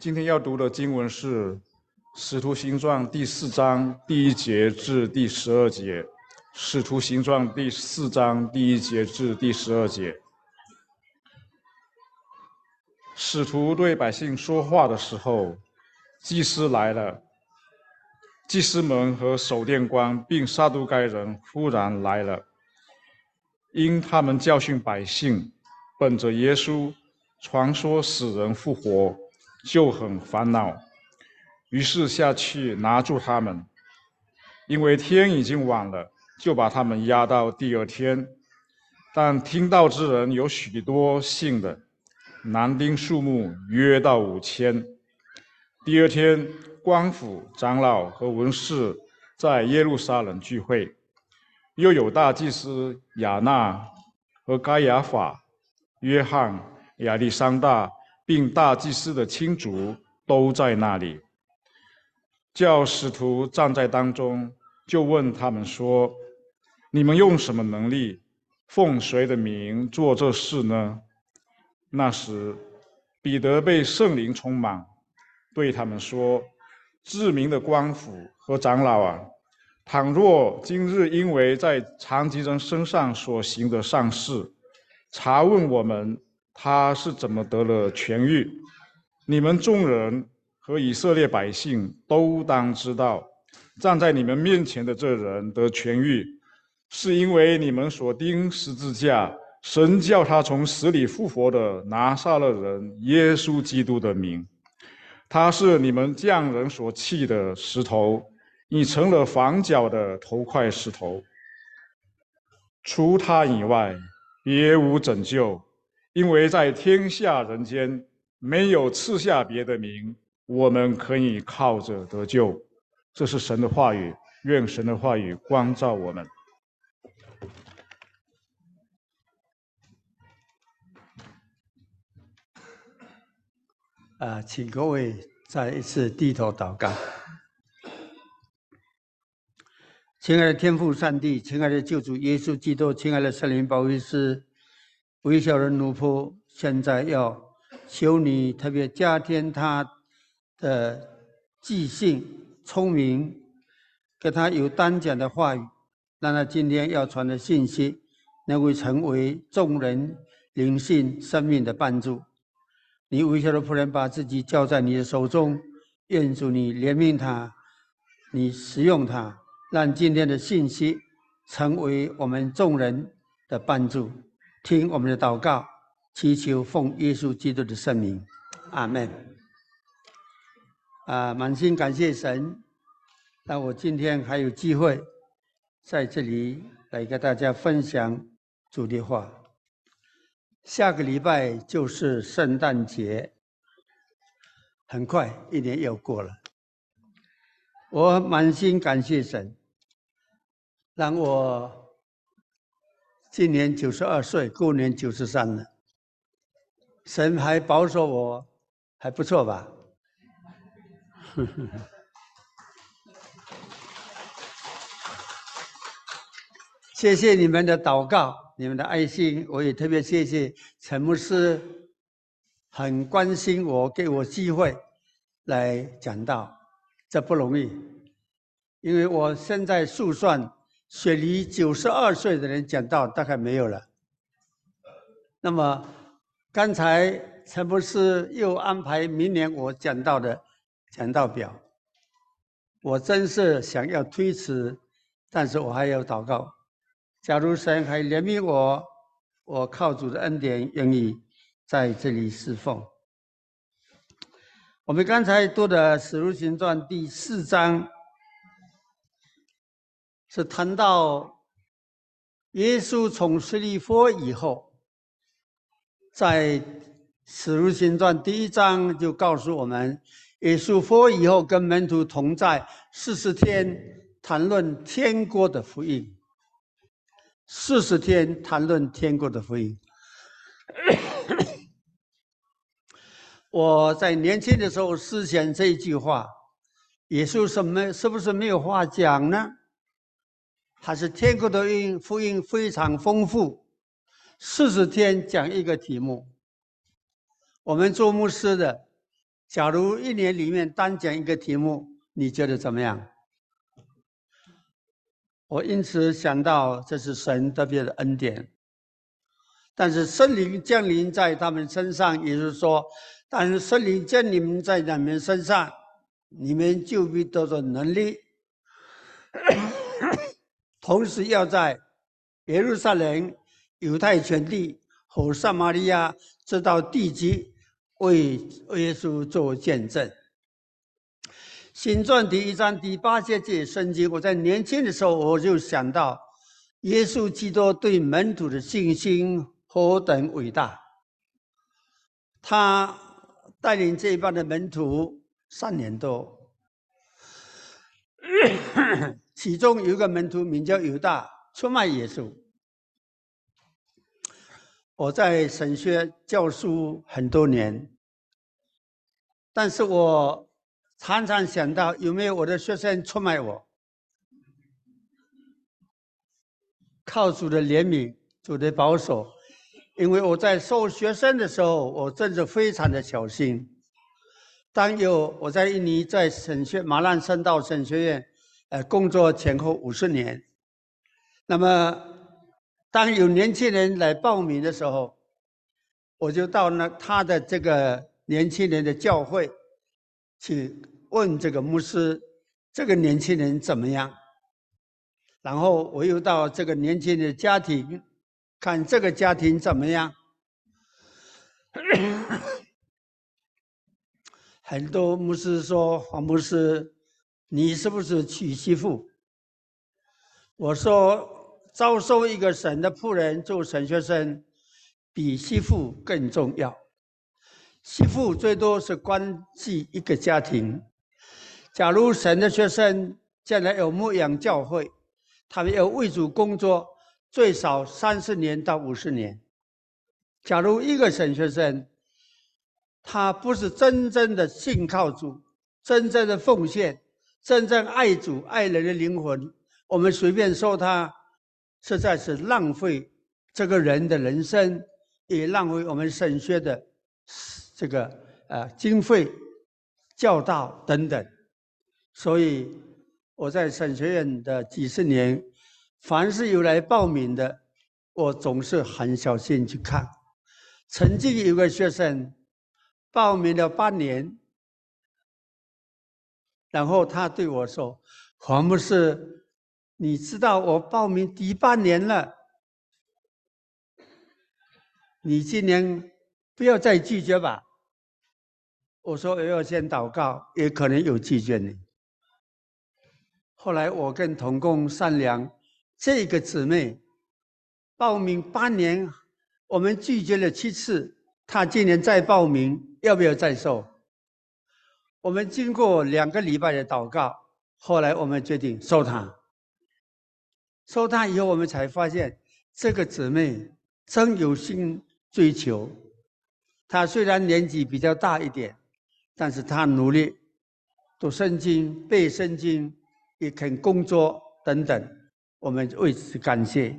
今天要读的经文是《使徒行传》第四章第一节至第十二节，《使徒行传》第四章第一节至第十二节。使徒对百姓说话的时候，祭司来了，祭司们和守殿官并撒都该人忽然来了，因他们教训百姓，本着耶稣传说死人复活。就很烦恼，于是下去拿住他们，因为天已经晚了，就把他们押到第二天。但听到之人有许多信的，男丁数目约到五千。第二天，官府长老和文士在耶路撒冷聚会，又有大祭司亚纳和该亚法、约翰、亚历山大。并大祭司的亲族都在那里。教使徒站在当中，就问他们说：“你们用什么能力，奉谁的名做这事呢？”那时，彼得被圣灵充满，对他们说：“知名的官府和长老啊，倘若今日因为在残疾人身上所行的善事，查问我们。”他是怎么得了痊愈？你们众人和以色列百姓都当知道，站在你们面前的这人得痊愈，是因为你们所钉十字架、神叫他从死里复活的拿撒勒人耶稣基督的名。他是你们匠人所弃的石头，已成了房角的头块石头。除他以外，别无拯救。因为在天下人间没有赐下别的名，我们可以靠着得救。这是神的话语，愿神的话语光照我们。啊，请各位再一次低头祷告。亲爱的天父上帝，亲爱的救主耶稣基督，亲爱的圣灵保惠师。微小的奴仆现在要求你特别加添他的记性、聪明，给他有单讲的话语，让他今天要传的信息能够成为众人灵性生命的帮助。你微小的仆人把自己交在你的手中，愿主你怜悯他，你使用他，让今天的信息成为我们众人的帮助。听我们的祷告，祈求奉耶稣基督的圣名，阿门。啊，满心感谢神，让我今天还有机会在这里来跟大家分享主的话。下个礼拜就是圣诞节，很快一年又过了。我满心感谢神，让我。今年九十二岁，过年九十三了。神还保守我，还不错吧？谢谢你们的祷告，你们的爱心，我也特别谢谢陈牧师，很关心我，给我机会来讲道，这不容易，因为我现在速算。雪梨九十二岁的人讲到大概没有了。那么刚才陈博士又安排明年我讲到的讲道表，我真是想要推迟，但是我还要祷告。假如神还怜悯我，我靠主的恩典愿意在这里侍奉。我们刚才读的《使徒行传》第四章。是谈到耶稣从死里复活以后，在使徒行传第一章就告诉我们，耶稣佛以后跟门徒同在四十天，谈论天国的福音。四十天谈论天国的福音。我在年轻的时候思想这一句话，耶稣什么是不是没有话讲呢？还是天国的音福音非常丰富，四十天讲一个题目。我们做牧师的假如一年里面单讲一个题目，你觉得怎么样？我因此想到这是神特别的恩典。但是圣灵降临在他们身上，也就是说，但是圣灵降临在你们身上，你们就必得着能力。同时要在耶路撒冷、犹太全地和撒玛利亚这道地基，为耶稣做见证。新传第一章第八节这圣经，我在年轻的时候我就想到，耶稣基督对门徒的信心。何等伟大！他带领这一帮的门徒三年多，其中有一个门徒名叫犹大，出卖耶稣。我在神学教书很多年，但是我常常想到有没有我的学生出卖我？靠主的怜悯，主的保守。因为我在收学生的时候，我真的非常的小心。当有我在印尼在神学马兰圣道神学院，呃，工作前后五十年。那么，当有年轻人来报名的时候，我就到那他的这个年轻人的教会，去问这个牧师，这个年轻人怎么样？然后我又到这个年轻人的家庭。看这个家庭怎么样？很多牧师说：“黄牧师，你是不是娶媳妇？”我说：“招收一个神的仆人做神学生，比媳妇更重要。媳妇最多是关系一个家庭。假如神的学生将来有牧养教会，他们要为主工作。”最少三十年到五十年。假如一个神学生，他不是真正的信靠主，真正的奉献，真正爱主爱人的灵魂，我们随便说他，实在是浪费这个人的人生，也浪费我们神学的这个呃经费、教导等等。所以我在神学院的几十年。凡是有来报名的，我总是很小心去看。曾经有个学生报名了八年，然后他对我说：“黄牧师，你知道我报名第八年了，你今年不要再拒绝吧。”我说：“我要先祷告，也可能有拒绝你。”后来我跟同工商量。这个姊妹报名八年，我们拒绝了七次，她今年再报名，要不要再受？我们经过两个礼拜的祷告，后来我们决定收她。收她以后，我们才发现这个姊妹真有心追求。她虽然年纪比较大一点，但是她努力读圣经、背圣经，也肯工作等等。我们为此感谢，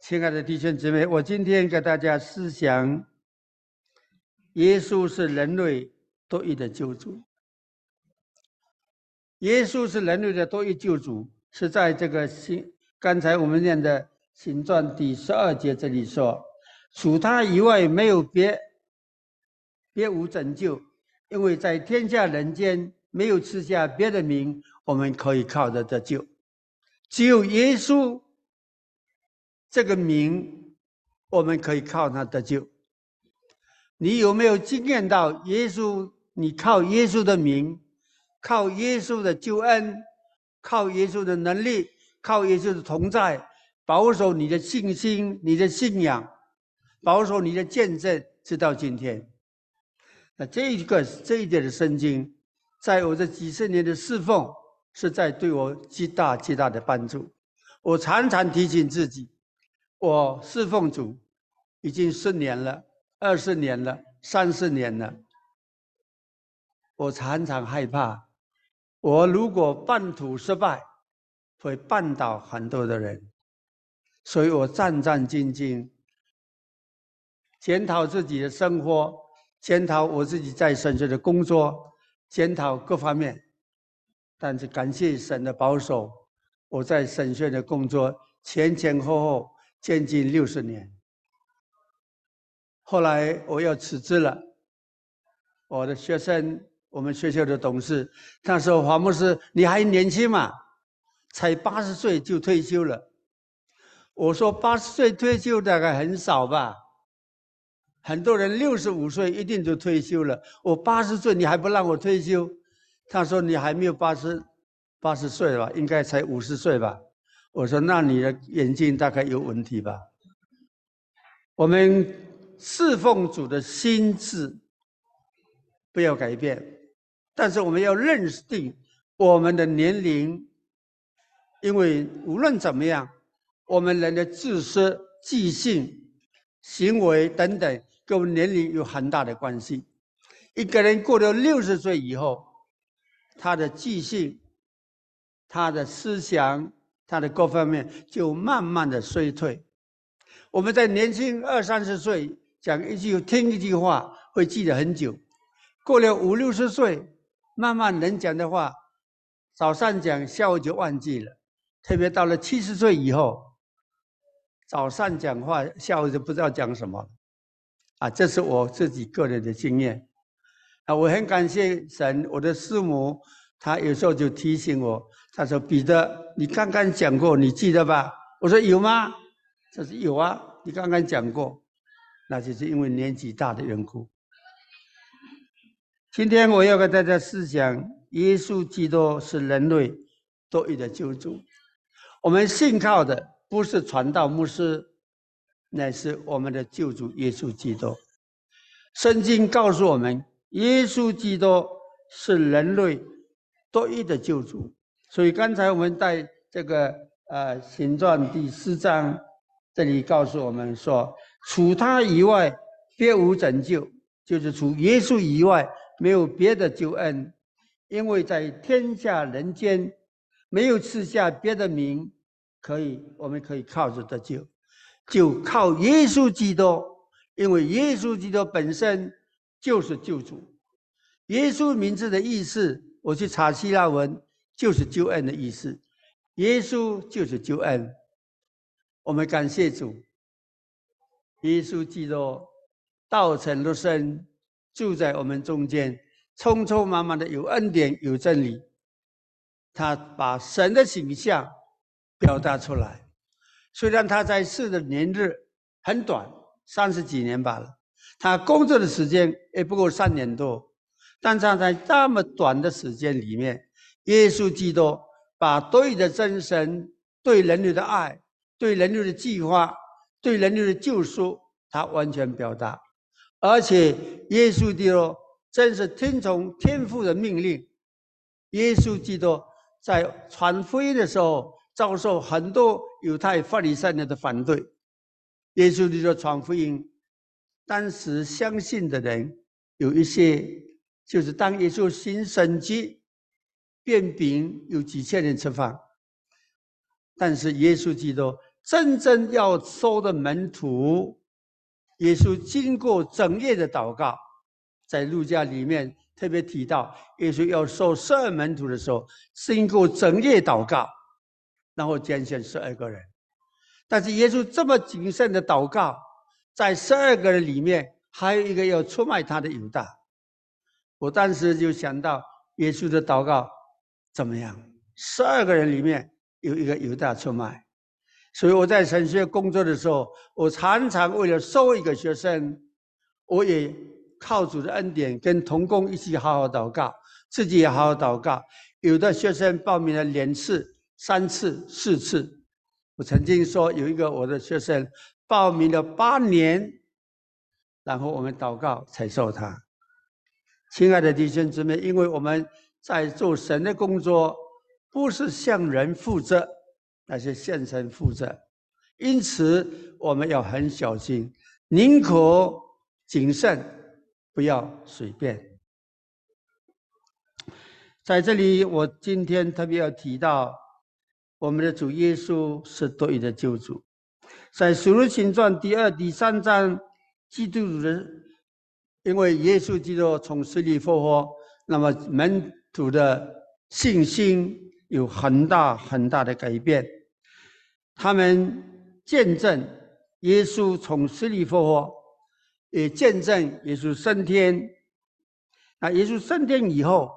亲爱的弟兄姊妹，我今天给大家思想：耶稣是人类多一的救主。耶稣是人类的多一救主，是在这个新刚才我们念的新传第十二节这里说：除他以外没有别别无拯救，因为在天下人间没有赐下别的名，我们可以靠着得救。只有耶稣这个名，我们可以靠他得救。你有没有经验到耶稣？你靠耶稣的名，靠耶稣的救恩，靠耶稣的能力，靠耶稣的同在，保守你的信心、你的信仰，保守你的见证，直到今天。那这一个这一点的圣经，在我这几十年的侍奉。是在对我极大极大的帮助。我常常提醒自己，我侍奉主已经十年了、二十年了、三十年了。我常常害怕，我如果半途失败，会绊倒很多的人。所以我战战兢兢，检讨自己的生活，检讨我自己在神学的工作，检讨各方面。但是感谢神的保守，我在神学的工作前前后后将近六十年。后来我要辞职了，我的学生，我们学校的董事，他说：“黄牧师，你还年轻嘛，才八十岁就退休了。”我说：“八十岁退休大概很少吧。”很多人六十五岁一定就退休了，我八十岁你还不让我退休？他说你还没有八十八十岁吧，应该才五十岁吧。我说那你的眼睛大概有问题吧。我们侍奉主的心智不要改变，但是我们要认定我们的年龄，因为无论怎么样，我们人的自私、记性、行为等等。跟我们年龄有很大的关系。一个人过了六十岁以后，他的记性、他的思想、他的各方面就慢慢的衰退。我们在年轻二三十岁讲一句、听一句话，会记得很久；过了五六十岁，慢慢能讲的话，早上讲，下午就忘记了。特别到了七十岁以后，早上讲话，下午就不知道讲什么。啊，这是我自己个人的经验。啊，我很感谢神，我的师母，她有时候就提醒我，她说：“彼得，你刚刚讲过，你记得吧？”我说：“有吗？”她说：“有啊，你刚刚讲过。”那就是因为年纪大的缘故。今天我要跟大家思想，耶稣基督是人类多一的救主。我们信靠的不是传道牧师。乃是我们的救主耶稣基督。圣经告诉我们，耶稣基督是人类独一的救主。所以刚才我们在这个呃形状第四章这里告诉我们说，除他以外别无拯救，就是除耶稣以外没有别的救恩，因为在天下人间没有赐下别的名，可以我们可以靠着得救。就靠耶稣基督，因为耶稣基督本身就是救主。耶稣名字的意思，我去查希腊文，就是救恩的意思。耶稣就是救恩。我们感谢主，耶稣基督道成肉身，住在我们中间，匆匆忙忙的有恩典有真理。他把神的形象表达出来。虽然他在世的年日很短，三十几年罢了，他工作的时间也不过三年多，但他在这么短的时间里面，耶稣基督把对的真神对人类的爱、对人类的计划、对人类的救赎，他完全表达，而且耶稣基督真是听从天父的命令。耶稣基督在传福音的时候。遭受很多犹太法利赛人的反对，耶稣基督传福音，当时相信的人有一些，就是当耶稣行神迹、变饼，有几千人吃饭。但是耶稣基督真正要收的门徒，耶稣经过整夜的祷告，在路加里面特别提到，耶稣要收十二门徒的时候，经过整夜祷告。然后拣选十二个人，但是耶稣这么谨慎的祷告，在十二个人里面，还有一个要出卖他的犹大。我当时就想到耶稣的祷告怎么样？十二个人里面有一个犹大出卖，所以我在神学工作的时候，我常常为了收一个学生，我也靠主的恩典跟同工一起好好祷告，自己也好好祷告。有的学生报名了两次。三次、四次，我曾经说有一个我的学生报名了八年，然后我们祷告才收他。亲爱的弟兄姊妹，因为我们在做神的工作，不是向人负责，还是现身负责，因此我们要很小心，宁可谨慎，不要随便。在这里，我今天特别要提到。我们的主耶稣是多余的救主，在《使徒行传》第二、第三章，基督徒的因为耶稣基督从死里复活，那么门徒的信心有很大很大的改变。他们见证耶稣从死里复活，也见证耶稣升天。那耶稣升天以后，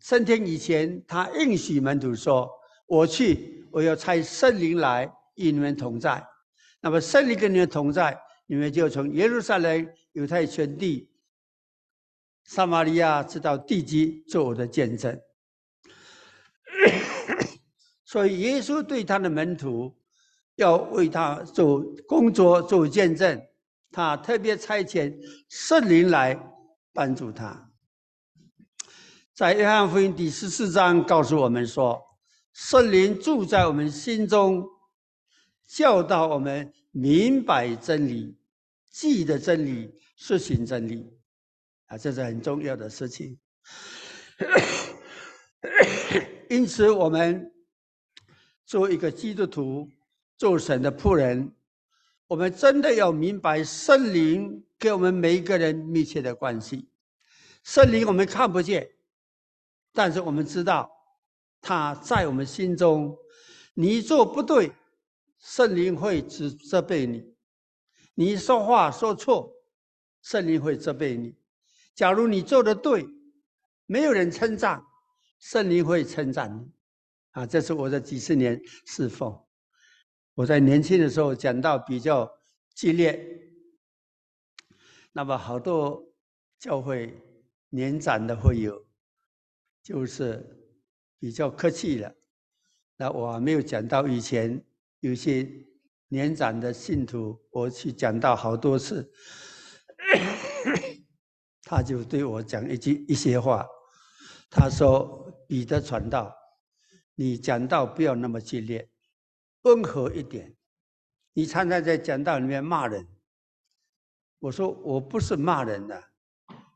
升天以前，他应许门徒说：“我去，我要差圣灵来与你们同在。那么圣灵跟你们同在，你们就从耶路撒冷。”犹太全地、撒玛利亚直到地基做我的见证，所以耶稣对他的门徒要为他做工作、做见证，他特别差遣圣灵来帮助他。在约翰福音第十四章告诉我们说，圣灵住在我们心中，教导我们明白真理。记得真理，实行真理，啊，这是很重要的事情。因此，我们做一个基督徒，做神的仆人，我们真的要明白圣灵跟我们每一个人密切的关系。圣灵我们看不见，但是我们知道他在我们心中。你做不对，圣灵会责责备你。你说话说错，圣灵会责备你；假如你做的对，没有人称赞，圣灵会称赞你。啊，这是我的几十年侍奉。我在年轻的时候讲到比较激烈，那么好多教会年长的会有，就是比较客气了。那我没有讲到以前有些。年长的信徒，我去讲到好多次，他就对我讲一句一些话。他说：“彼得传道，你讲道不要那么激烈，温和一点。你常常在讲道里面骂人。”我说：“我不是骂人的，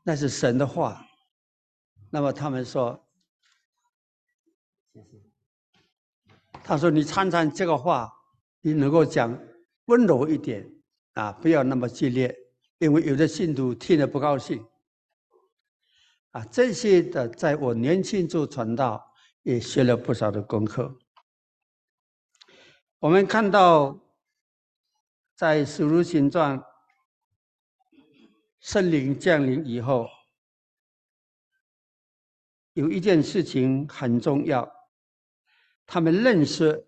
那是神的话。”那么他们说：“他说你常常这个话。”你能够讲温柔一点啊，不要那么激烈，因为有的信徒听了不高兴。啊，这些的在我年轻做传道也学了不少的功课。我们看到在《使徒行传》圣灵降临以后，有一件事情很重要，他们认识。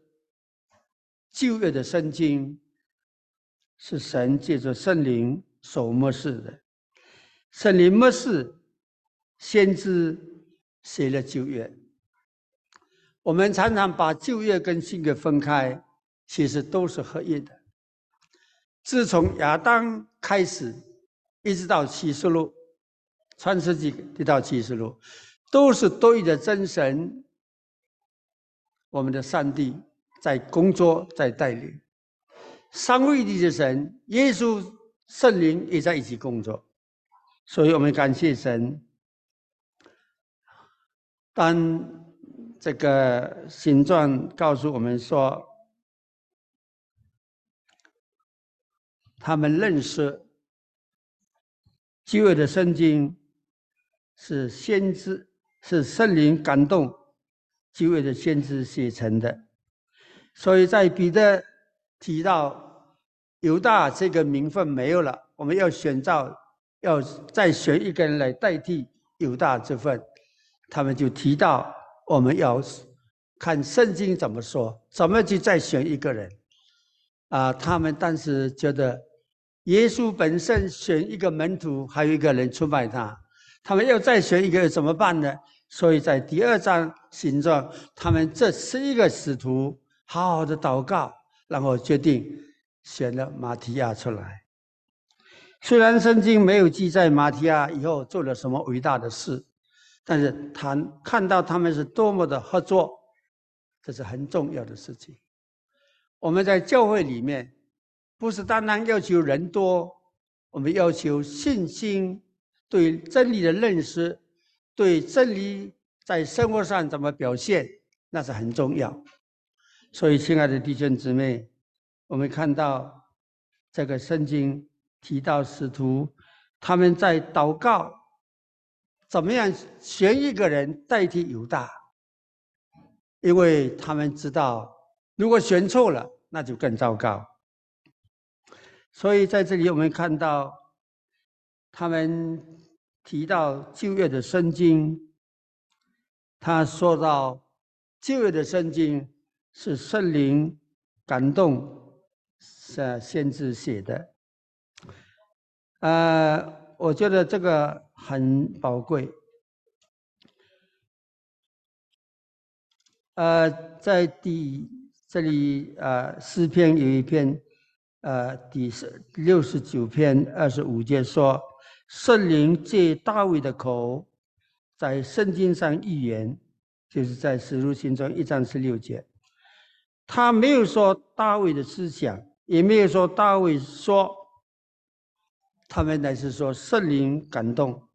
旧约的圣经是神借着圣灵所默示的，圣灵默示，先知写了旧约。我们常常把旧约跟新约分开，其实都是合一的。自从亚当开始，一直到启示录、创世纪一到启示录，都是多一的真神，我们的上帝。在工作，在带领，三位一体的神，耶稣、圣灵也在一起工作，所以我们感谢神。当这个形状告诉我们说，他们认识旧约的圣经是先知，是圣灵感动旧约的先知写成的。所以在彼得提到犹大这个名分没有了，我们要选召，要再选一个人来代替犹大这份，他们就提到我们要看圣经怎么说，怎么去再选一个人。啊，他们当时觉得耶稣本身选一个门徒，还有一个人出卖他，他们要再选一个怎么办呢？所以在第二章形状，他们这十一个使徒。好好的祷告，然后决定选了马提亚出来。虽然圣经没有记载马提亚以后做了什么伟大的事，但是他看到他们是多么的合作，这是很重要的事情。我们在教会里面，不是单单要求人多，我们要求信心、对真理的认识、对真理在生活上怎么表现，那是很重要。所以，亲爱的弟兄姊妹，我们看到这个圣经提到使徒他们在祷告，怎么样选一个人代替犹大？因为他们知道，如果选错了，那就更糟糕。所以在这里我们看到，他们提到旧约的圣经，他说到旧约的圣经是圣灵感动，是先知写的。呃，我觉得这个很宝贵。呃，在第这里，呃，诗篇有一篇，呃，第十六十九篇二十五节说，圣灵借大卫的口，在圣经上预言，就是在使徒行传一章十六节，他没有说大卫的思想，也没有说大卫说，他们乃是说圣灵感动，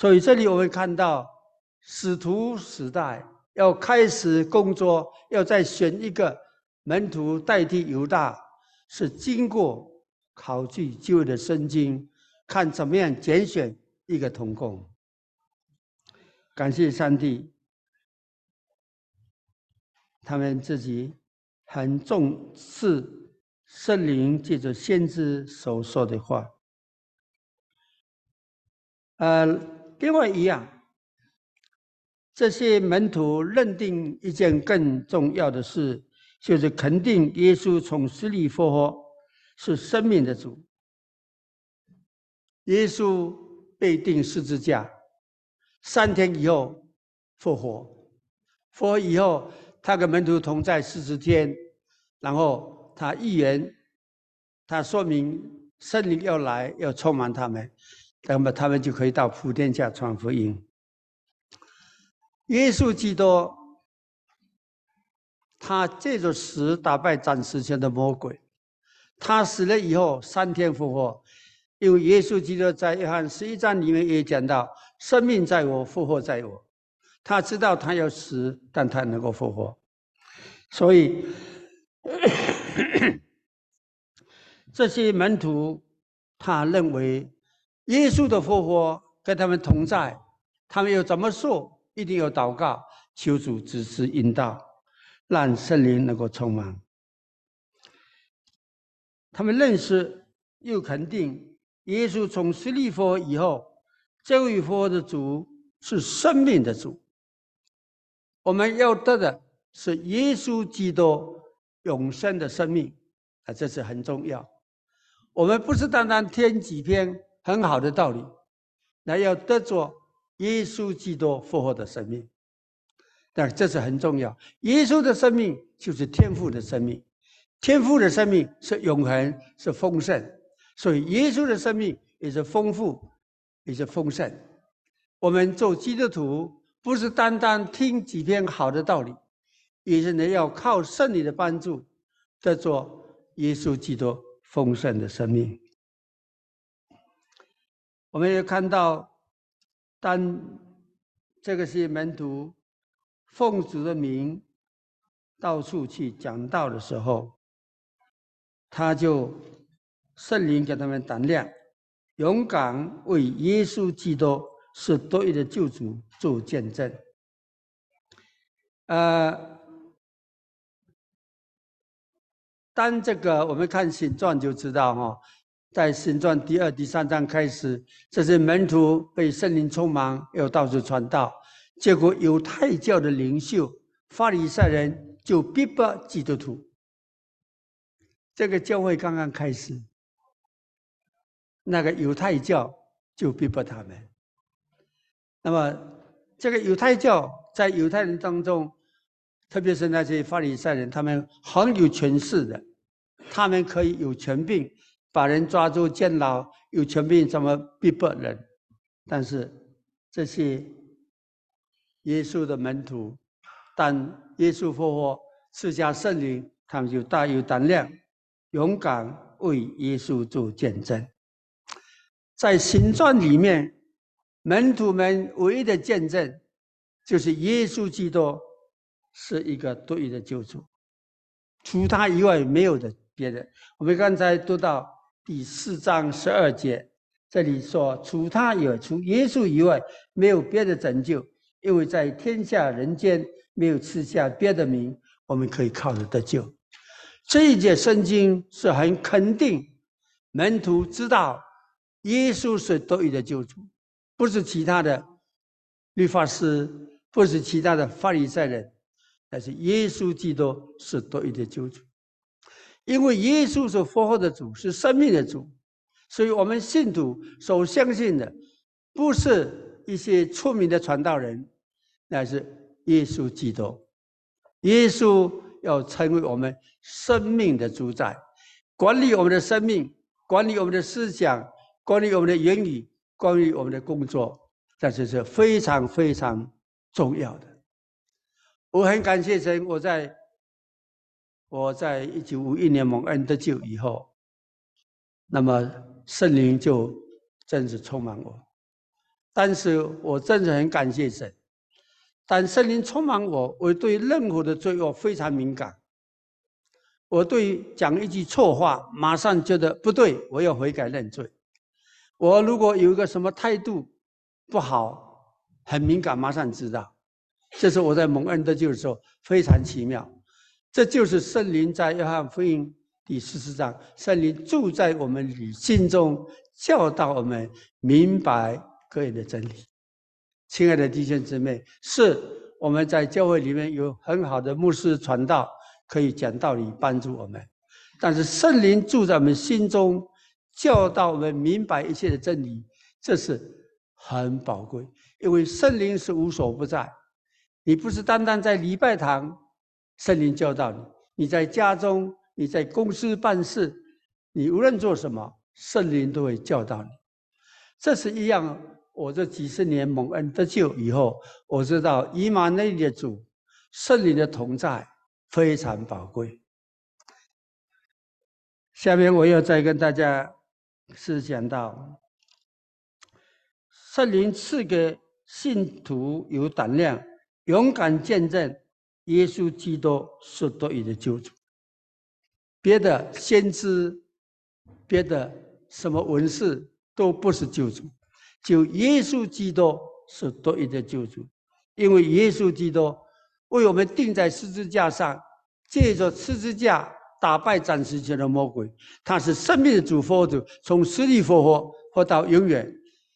所以这里我们看到使徒时代。要开始工作，要再选一个门徒代替犹大，是经过考据旧的圣经，看怎么样拣选一个同工。感谢上帝，他们自己很重视圣灵借着先知所说的话。呃，另外一样。这些门徒认定一件更重要的事，就是肯定耶稣从死里复活是生命的主。耶稣被钉十字架，三天以后复活，复活以后他跟门徒同在四十天，然后他预言，他说明圣灵要来，要充满他们，那么他们就可以到普天下传福音。耶稣基督，他借着死打败暂时性的魔鬼。他死了以后三天复活，因为耶稣基督在约翰十一章里面也讲到：“生命在我，复活在我。”他知道他要死，但他能够复活。所以这些门徒他认为耶稣的复活跟他们同在，他们又怎么说？一定要祷告，求主指示引导，让圣灵能够充满。他们认识又肯定，耶稣从死里复活以后，这位复活的主是生命的主。我们要得的是耶稣基督永生的生命，啊，这是很重要。我们不是单单听几篇很好的道理，那要得着。耶稣基督复活的生命，但这是很重要。耶稣的生命就是天赋的生命，天赋的生命是永恒，是丰盛，所以耶稣的生命也是丰富，也是丰盛。我们做基督徒，不是单单听几篇好的道理，也是呢要靠圣灵的帮助，得做耶稣基督丰盛的生命。我们也看到。当这个是门徒奉主的名到处去讲道的时候，他就圣灵给他们胆量，勇敢为耶稣基督是多余的救主做见证。呃，当这个我们看形状就知道哈。在新传第二、第三章开始，这些门徒被圣灵充满，又到处传道。结果犹太教的领袖法利赛人就逼迫基督徒。这个教会刚刚开始，那个犹太教就逼迫他们。那么，这个犹太教在犹太人当中，特别是那些法利赛人，他们很有权势的，他们可以有权柄。把人抓住监牢，有权柄怎么逼迫人？但是这些耶稣的门徒，当耶稣复活赐下圣灵，他们就大有胆量，勇敢为耶稣做见证。在行传里面，门徒们唯一的见证，就是耶稣基督是一个独一的救主，除他以外没有的别人。我们刚才读到。第四章十二节，这里说，除他以外，除耶稣以外，没有别的拯救，因为在天下人间没有赐下别的名，我们可以靠着得救。这一节圣经是很肯定，门徒知道耶稣是独一的救主，不是其他的律法师，不是其他的法利赛人，但是耶稣基督是独一的救主。因为耶稣是复活的主，是生命的主，所以我们信徒所相信的，不是一些出名的传道人，乃是耶稣基督。耶稣要成为我们生命的主宰，管理我们的生命，管理我们的思想，管理我们的言语，管理我们的工作，这是是非常非常重要的。我很感谢神，我在。我在一九五一年蒙恩得救以后，那么圣灵就真是充满我。但是我真是很感谢神，但圣灵充满我，我对任何的罪恶非常敏感。我对讲一句错话，马上觉得不对，我要悔改认罪。我如果有一个什么态度不好，很敏感，马上知道。这是我在蒙恩得救的时候非常奇妙。这就是圣灵在约翰福音第十四章，圣灵住在我们心中，教导我们明白各样的真理。亲爱的弟兄姊妹，是我们在教会里面有很好的牧师传道，可以讲道理帮助我们。但是圣灵住在我们心中，教导我们明白一切的真理，这是很宝贵。因为圣灵是无所不在，你不是单单在礼拜堂。圣灵教导你，你在家中，你在公司办事，你无论做什么，圣灵都会教导你。这是一样。我这几十年蒙恩得救以后，我知道以马内利的主，圣灵的同在非常宝贵。下面我要再跟大家是讲到，圣灵赐给信徒有胆量，勇敢见证。耶稣基督是独一的救主，别的先知、别的什么文士都不是救主，就耶稣基督是独一的救主。因为耶稣基督为我们钉在十字架上，借着十字架打败暂时性的魔鬼，他是生命的主，复活主，从死里复活，活到永远。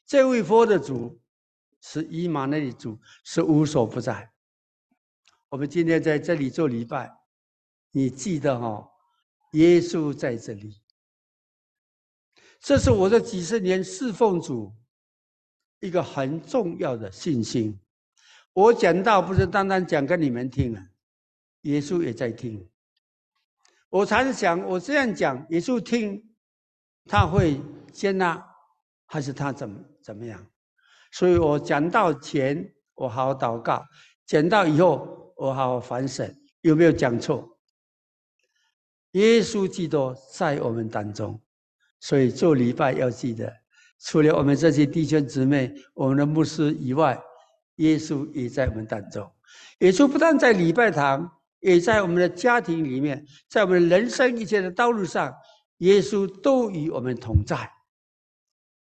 这位佛的主是伊玛内利主，是无所不在。我们今天在这里做礼拜，你记得哈？耶稣在这里，这是我这几十年侍奉主一个很重要的信心。我讲道不是单单讲给你们听啊，耶稣也在听。我常想，我这样讲，耶稣听，他会接纳，还是他怎么怎么样？所以我讲到前，我好祷告；讲到以后。我好好反省有没有讲错。耶稣基督在我们当中，所以做礼拜要记得，除了我们这些弟兄姊妹、我们的牧师以外，耶稣也在我们当中。耶稣不但在礼拜堂，也在我们的家庭里面，在我们人生一切的道路上，耶稣都与我们同在，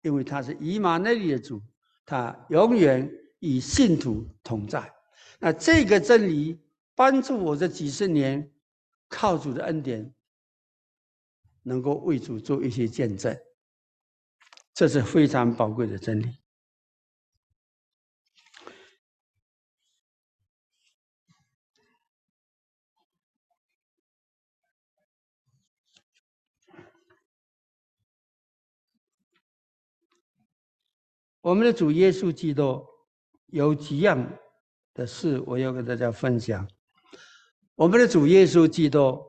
因为他是以马内利的主，他永远与信徒同在。那这个真理帮助我这几十年靠主的恩典，能够为主做一些见证，这是非常宝贵的真理。我们的主耶稣基督有几样。的事，我要跟大家分享。我们的主耶稣基督，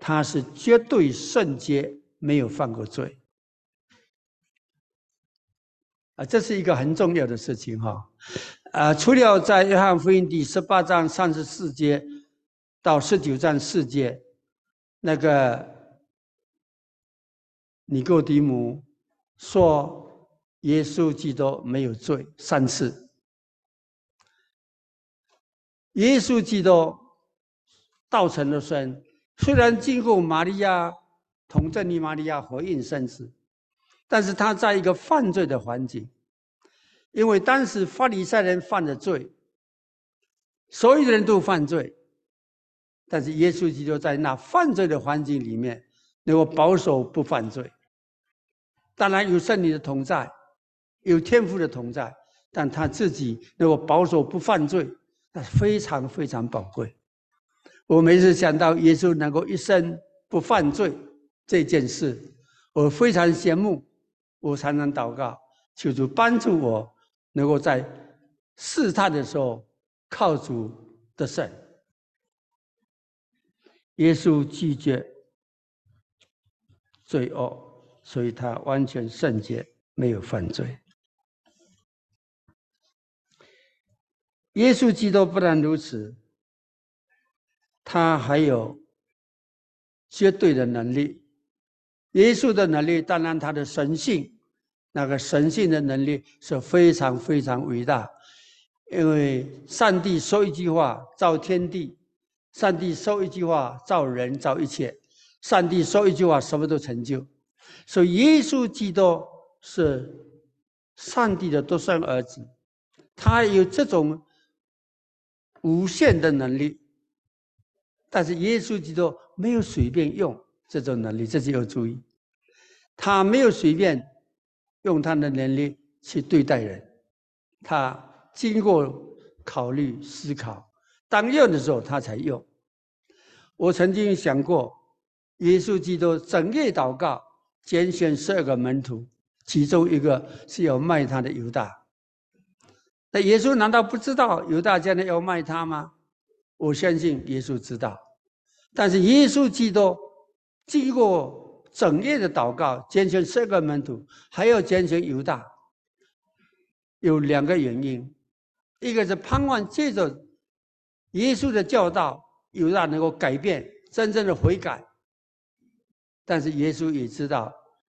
他是绝对圣洁，没有犯过罪。啊，这是一个很重要的事情哈。啊，除了在约翰福音第十八章三十四节到十九章四节，那个尼哥底母说耶稣基督没有罪三次。耶稣基督道成了身，虽然经过玛利亚同正尼玛利亚回应生子，但是他在一个犯罪的环境，因为当时法利赛人犯的罪，所有的人都犯罪，但是耶稣基督在那犯罪的环境里面，能够保守不犯罪。当然有圣灵的同在，有天赋的同在，但他自己能够保守不犯罪，那非常非常宝贵。我每次想到耶稣能够一生不犯罪这件事，我非常羡慕。我常常祷告，求主帮助我，能够在试探的时候靠主得胜。耶稣拒绝罪恶，所以他完全圣洁，没有犯罪。耶稣基督不但如此，他还有绝对的能力。耶稣的能力，当然他的神性。那个神性的能力是非常非常伟大，因为上帝说一句话造天地，上帝说一句话造人造一切，上帝说一句话什么都成就，所以耶稣基督是上帝的独生儿子，他有这种无限的能力，但是耶稣基督没有随便用这种能力，这是要注意，他没有随便。用他的能力去对待人，他经过考虑思考，当用的时候他才用。我曾经想过，耶稣基督整夜祷告，拣选十二个门徒，其中一个是要卖他的犹大。那耶稣难道不知道犹大将来要卖他吗？我相信耶稣知道，但是耶稣基督经过。整夜的祷告，拣选十个门徒，还要拣选犹大，有两个原因，一个是盼望借着耶稣的教导，犹大能够改变，真正的悔改。但是耶稣也知道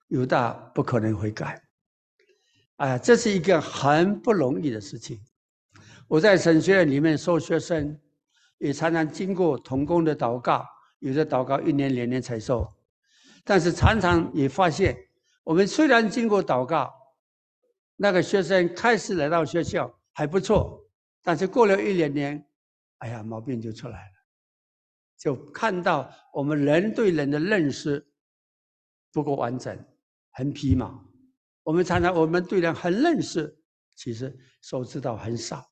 犹大不可能悔改，啊，这是一个很不容易的事情。我在神学院里面收学生，也常常经过童工的祷告，有的祷告一年两年才收。但是常常也发现，我们虽然经过祷告，那个学生开始来到学校还不错，但是过了一两年，哎呀，毛病就出来了，就看到我们人对人的认识不够完整，很皮毛。我们常常我们对人很认识，其实所知道很少，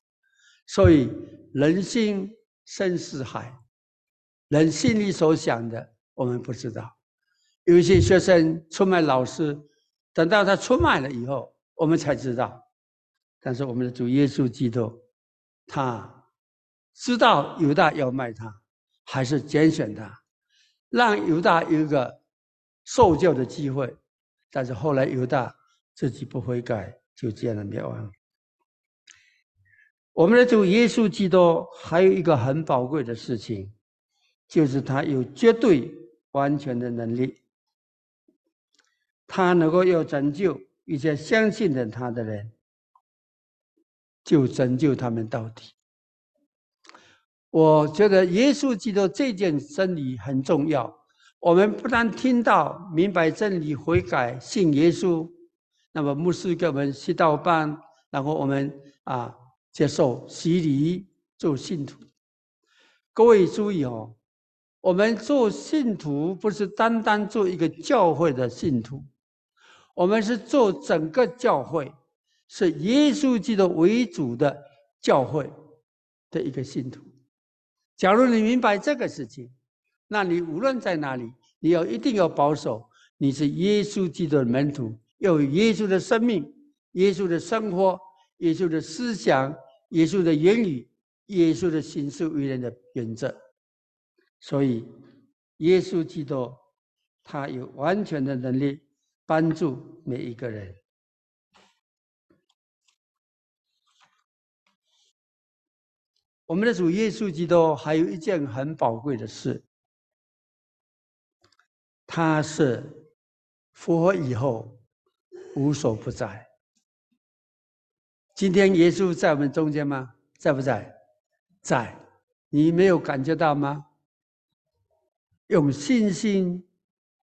所以人心深似海，人心里所想的我们不知道。有一些学生出卖老师，等到他出卖了以后，我们才知道。但是我们的主耶稣基督，他知道犹大要卖他，还是拣选他，让犹大有一个受教的机会。但是后来犹大自己不悔改，就这样灭亡。我们的主耶稣基督还有一个很宝贵的事情，就是他有绝对完全的能力。他能够要拯救一些相信的他的人，就拯救他们到底。我觉得耶稣基督这件真理很重要。我们不但听到明白真理、悔改、信耶稣，那么牧师给我们洗道班，然后我们啊接受洗礼做信徒。各位注意哦，我们做信徒不是单单做一个教会的信徒。我们是做整个教会，是耶稣基督为主的教会的一个信徒。假如你明白这个事情，那你无论在哪里，你要一定要保守，你是耶稣基督的门徒，有耶稣的生命、耶稣的生活、耶稣的思想、耶稣的言语、耶稣的行事为人的原则。所以，耶稣基督他有完全的能力。帮助每一个人。我们的主耶稣基督还有一件很宝贵的事，他是复活以后无所不在。今天耶稣在我们中间吗？在不在？在。你没有感觉到吗？用信心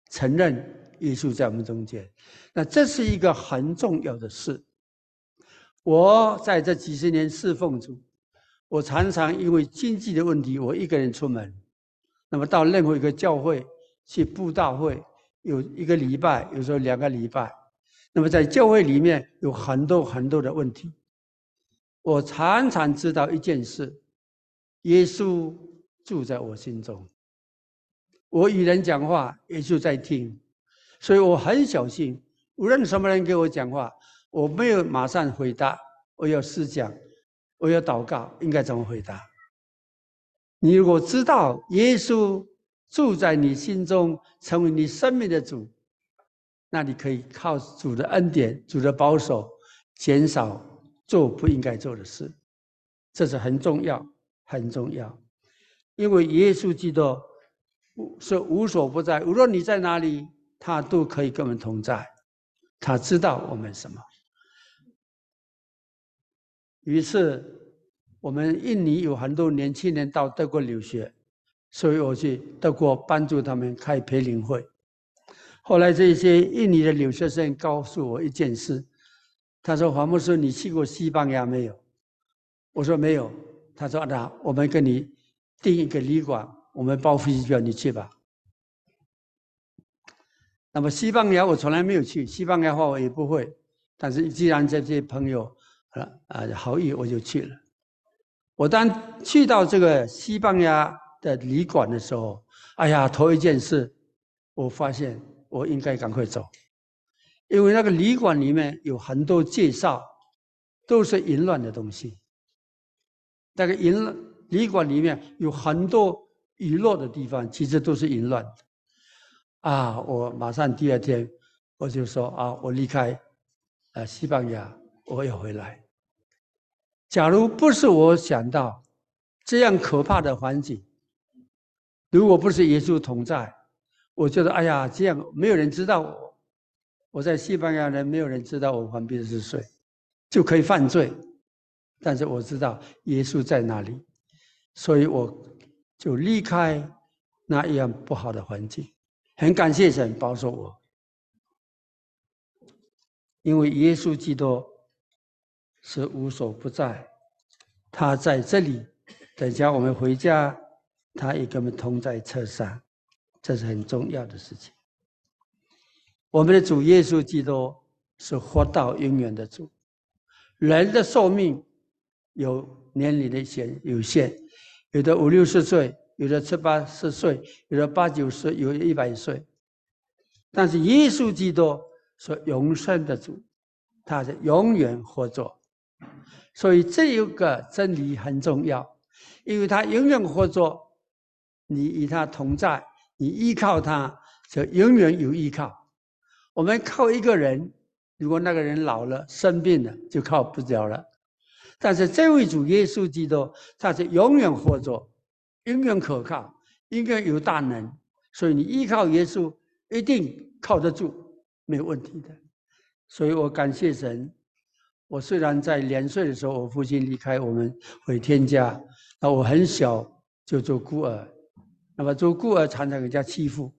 承认。耶稣在我们中间。那这是一个很重要的事。我在这几十年侍奉主，我常常因为经济的问题，我一个人出门。那么到任何一个教会去布道会，有一个礼拜，有时候两个礼拜。那么在教会里面有很多很多的问题。我常常知道一件事：耶稣住在我心中。我与人讲话，耶稣在听，所以我很小心。无论什么人给我讲话，我没有马上回答，我要思想，我要祷告，应该怎么回答？你如果知道耶稣住在你心中，成为你生命的主，那你可以靠主的恩典、主的保守，减少。做不应该做的事，这是很重要，很重要。因为耶稣基督是无所不在，无论你在哪里，他都可以跟我们同在。他知道我们什么。于是，我们印尼有很多年轻人到德国留学，所以我去德国帮助他们开培灵会。后来，这些印尼的留学生告诉我一件事。他说：“黄牧师，你去过西班牙没有？”我说：“没有。”他说：“那我们跟你订一个旅馆，我们包飞机票，你去吧。”那么西班牙我从来没有去，西班牙话我也不会。但是既然这些朋友啊啊好意，我就去了。我当去到这个西班牙的旅馆的时候，哎呀，头一件事，我发现我应该赶快走。因为那个旅馆里面有很多介绍，都是淫乱的东西。那个淫旅馆里面有很多娱乐的地方，其实都是淫乱的。啊，我马上第二天我就说啊，我离开，呃，西班牙，我要回来。假如不是我想到这样可怕的环境，如果不是耶稣同在，我觉得哎呀，这样没有人知道我。我在西班牙人，没有人知道我旁边是谁，就可以犯罪。但是我知道耶稣在哪里，所以我就离开那样不好的环境。很感谢神保守我，因为耶稣基督是无所不在，他在这里。等下我们回家，他也跟我们同在车上，这是很重要的事情。我们的主耶稣基督是活到永远的主。人的寿命有年龄的限有限，有的五六十岁，有的七八十岁，有的八九十，有一百岁。但是耶稣基督是永生的主，他是永远活着。所以这一个真理很重要，因为他永远活着，你与他同在，你依靠他，就永远有依靠。我们靠一个人，如果那个人老了、生病了，就靠不了了。但是这位主耶稣基督，他是永远活着，永远可靠，永远有大能。所以你依靠耶稣，一定靠得住，没有问题的。所以我感谢神。我虽然在两岁的时候，我父亲离开我们回天家，那我很小就做孤儿，那么做孤儿常常人家欺负。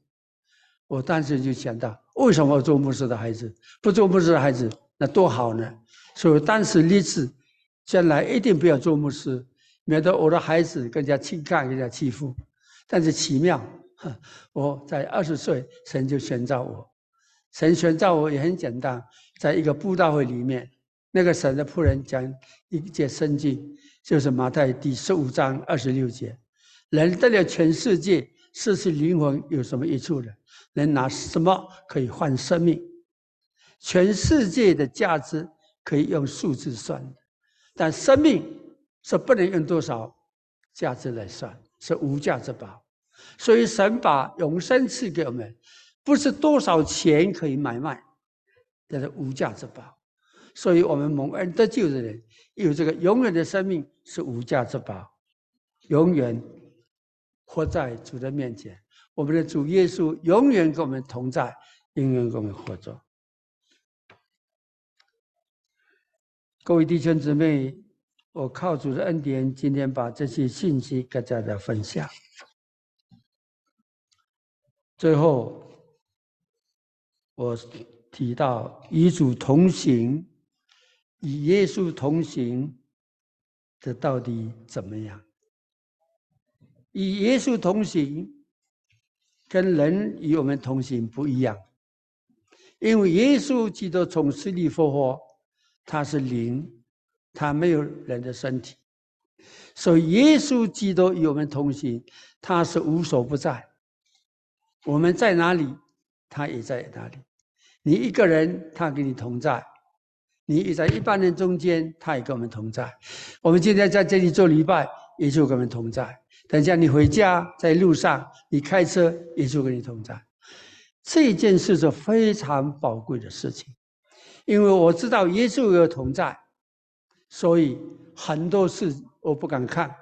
我当时就想到，为什么做牧师的孩子不做牧师的孩子，那多好呢？所以当时立志，将来一定不要做牧师，免得我的孩子更加轻看、更加欺负。但是奇妙，我在二十岁，神就选召我。神选召我也很简单，在一个布道会里面，那个神的仆人讲一节圣经，就是马太第十五章二十六节：人得了全世界，失去灵魂有什么益处呢？能拿什么可以换生命？全世界的价值可以用数字算，但生命是不能用多少价值来算，是无价之宝。所以神把永生赐给我们，不是多少钱可以买卖，这是无价之宝。所以我们蒙恩得救的人，有这个永远的生命是无价之宝，永远活在主的面前。我们的主耶稣永远跟我们同在，永远跟我们合作。各位弟兄姊妹，我靠主的恩典，今天把这些信息跟大家分享。最后，我提到与主同行，与耶稣同行，这到底怎么样？与耶稣同行，跟人与我们同行不一样，因为耶稣基督从死里复活，他是灵，他没有人的身体，所以耶稣基督与我们同行，他是无所不在。我们在哪里，他也在哪里。你一个人，他跟你同在；你也在一般人中间，他也跟我们同在。我们今天在这里做礼拜，耶稣跟我们同在。等下你回家，在路上你开车，耶稣跟你同在。这件事是非常宝贵的事情，因为我知道耶稣有同在，所以很多事我不敢看，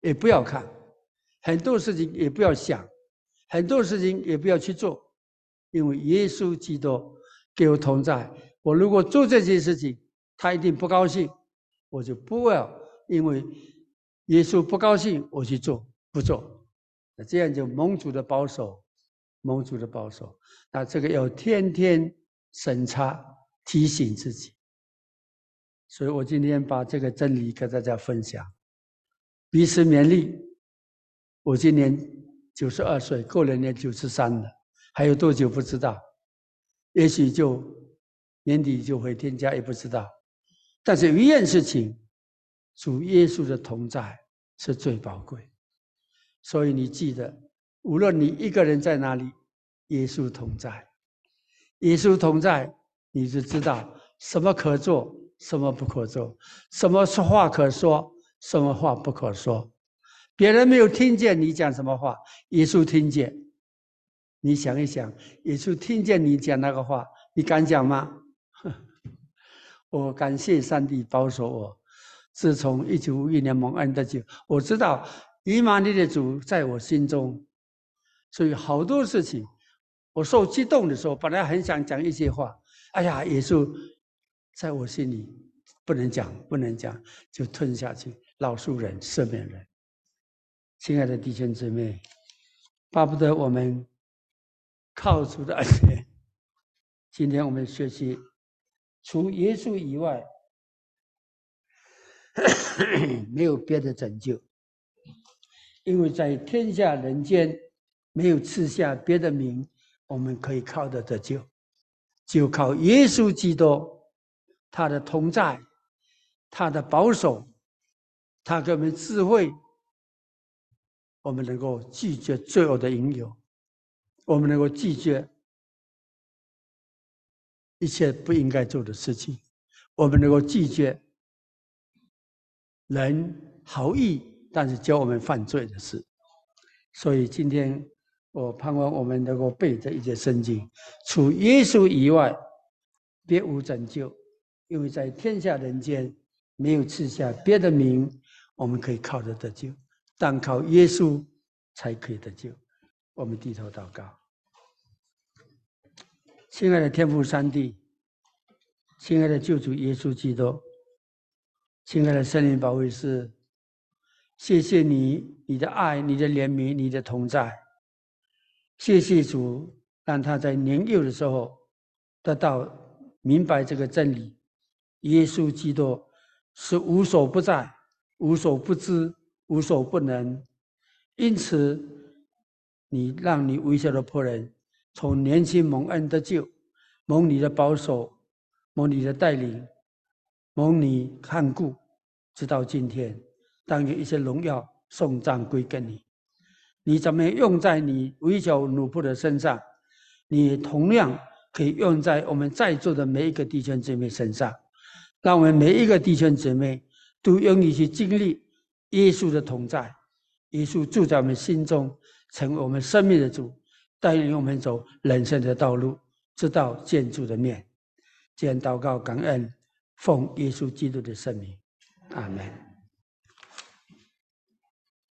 也不要看；很多事情也不要想，很多事情也不要去做，因为耶稣基督给我同在。我如果做这件事情，他一定不高兴，我就不要，因为。耶稣不高兴，我去做不做，那这样就蒙主的保守，蒙主的保守。那这个要天天审查提醒自己。所以我今天把这个真理跟大家分享，彼此勉励。我今年九十二岁，过两年九十三了，还有多久不知道？也许就年底就回天家，也不知道。但是有一件事情。主耶稣的同在是最宝贵，所以你记得，无论你一个人在哪里，耶稣同在，耶稣同在，你就知道什么可做，什么不可做，什么说话可说，什么话不可说。别人没有听见你讲什么话，耶稣听见。你想一想，耶稣听见你讲那个话，你敢讲吗？我感谢上帝保守我。自从一九五一年蒙恩的就，我知道以马内的主在我心中，所以好多事情，我受激动的时候，本来很想讲一些话，哎呀，耶稣在我心里不能讲，不能讲，就吞下去，饶恕人，赦免人。亲爱的弟兄姊妹，巴不得我们靠主的恩典，今天我们学习除耶稣以外。没有别的拯救，因为在天下人间没有赐下别的名，我们可以靠得得救，就靠耶稣基督，他的同在，他的保守，他给我们智慧，我们能够拒绝罪恶的引诱，我们能够拒绝一切不应该做的事情，我们能够拒绝。人好意，但是教我们犯罪的事。所以今天我盼望我们能够背这一节圣经：除耶稣以外，别无拯救。因为在天下人间没有赐下别的名，我们可以靠着得救，但靠耶稣才可以得救。我们低头祷告，亲爱的天父上帝，亲爱的救主耶稣基督。亲爱的圣灵保卫师，谢谢你，你的爱，你的怜悯，你的同在。谢谢主，让他在年幼的时候得到明白这个真理：耶稣基督是无所不在、无所不知、无所不能。因此，你让你微笑的仆人从年轻蒙恩得救，蒙你的保守，蒙你的带领。蒙你看顾，直到今天，当有一些荣耀送葬归给你，你怎么用在你微小奴仆的身上，你同样可以用在我们在座的每一个弟兄姊妹身上，让我们每一个弟兄姊妹都愿意去经历耶稣的同在，耶稣住在我们心中，成为我们生命的主，带领我们走人生的道路，直到建筑的面。这样祷告感恩。奉耶稣基督的圣名，阿门。